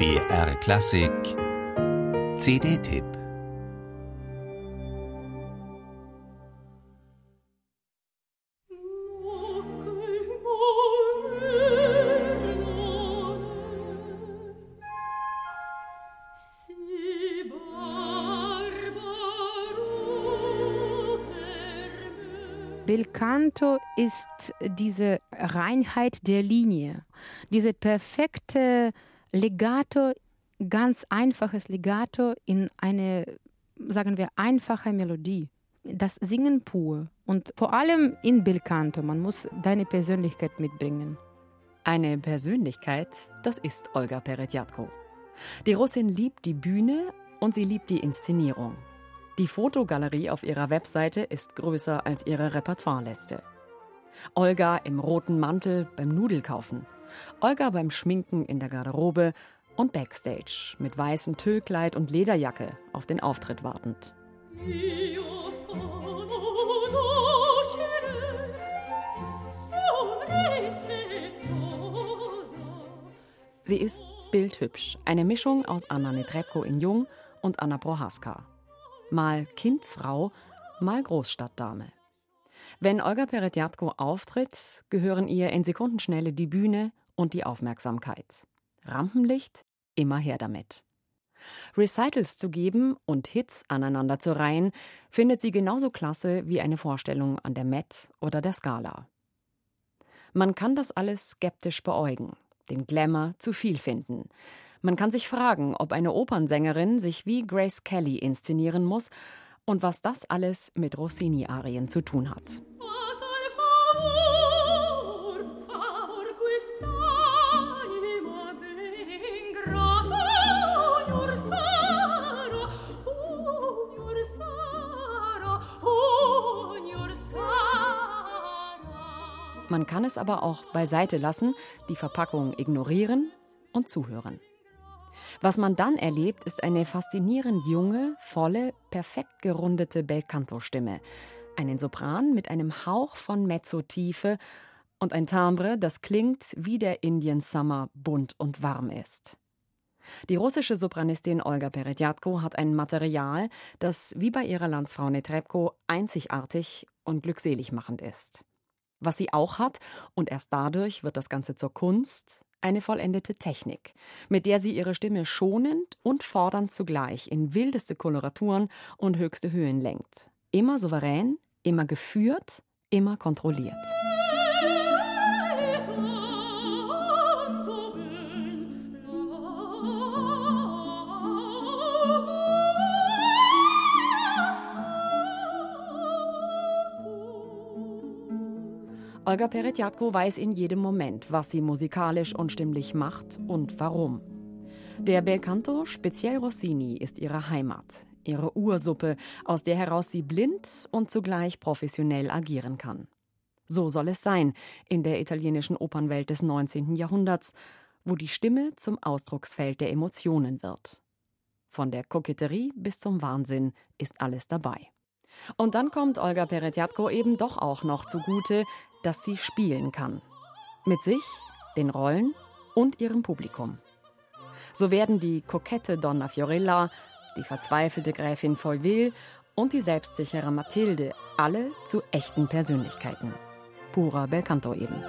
BR Klassik. CD-Tipp Belcanto ist diese Reinheit der Linie, diese perfekte Legato, ganz einfaches Legato in eine, sagen wir, einfache Melodie. Das Singen pur und vor allem in Belcanto, man muss deine Persönlichkeit mitbringen. Eine Persönlichkeit, das ist Olga Peretjatko. Die Russin liebt die Bühne und sie liebt die Inszenierung. Die Fotogalerie auf ihrer Webseite ist größer als ihre Repertoireliste. Olga im roten Mantel beim Nudelkaufen, Olga beim Schminken in der Garderobe und Backstage mit weißem Tüllkleid und Lederjacke auf den Auftritt wartend. Sie ist bildhübsch, eine Mischung aus Anna Netrebko in Jung und Anna Prohaska mal Kindfrau, mal Großstadtdame. Wenn Olga Peretjatko auftritt, gehören ihr in Sekundenschnelle die Bühne und die Aufmerksamkeit. Rampenlicht, immer her damit. Recitals zu geben und Hits aneinander zu reihen, findet sie genauso klasse wie eine Vorstellung an der Met oder der Scala. Man kann das alles skeptisch beäugen, den Glamour zu viel finden. Man kann sich fragen, ob eine Opernsängerin sich wie Grace Kelly inszenieren muss und was das alles mit Rossini-Arien zu tun hat. Man kann es aber auch beiseite lassen, die Verpackung ignorieren und zuhören. Was man dann erlebt, ist eine faszinierend junge, volle, perfekt gerundete Belcanto-Stimme. Einen Sopran mit einem Hauch von Mezzotiefe und ein Timbre, das klingt wie der Indian Summer bunt und warm ist. Die russische Sopranistin Olga Peretjatko hat ein Material, das wie bei ihrer Landsfrau Netrebko einzigartig und glückselig machend ist. Was sie auch hat, und erst dadurch wird das Ganze zur Kunst, eine vollendete Technik, mit der sie ihre Stimme schonend und fordernd zugleich in wildeste Koloraturen und höchste Höhen lenkt. Immer souverän, immer geführt, immer kontrolliert. Olga Peretjatko weiß in jedem Moment, was sie musikalisch und stimmlich macht und warum. Der Belcanto, speziell Rossini, ist ihre Heimat, ihre Ursuppe, aus der heraus sie blind und zugleich professionell agieren kann. So soll es sein in der italienischen Opernwelt des 19. Jahrhunderts, wo die Stimme zum Ausdrucksfeld der Emotionen wird. Von der Koketterie bis zum Wahnsinn ist alles dabei. Und dann kommt Olga Peretjatko eben doch auch noch zugute, dass sie spielen kann. Mit sich, den Rollen und ihrem Publikum. So werden die kokette Donna Fiorella, die verzweifelte Gräfin Folleville und die selbstsichere Mathilde alle zu echten Persönlichkeiten. Purer Belcanto eben.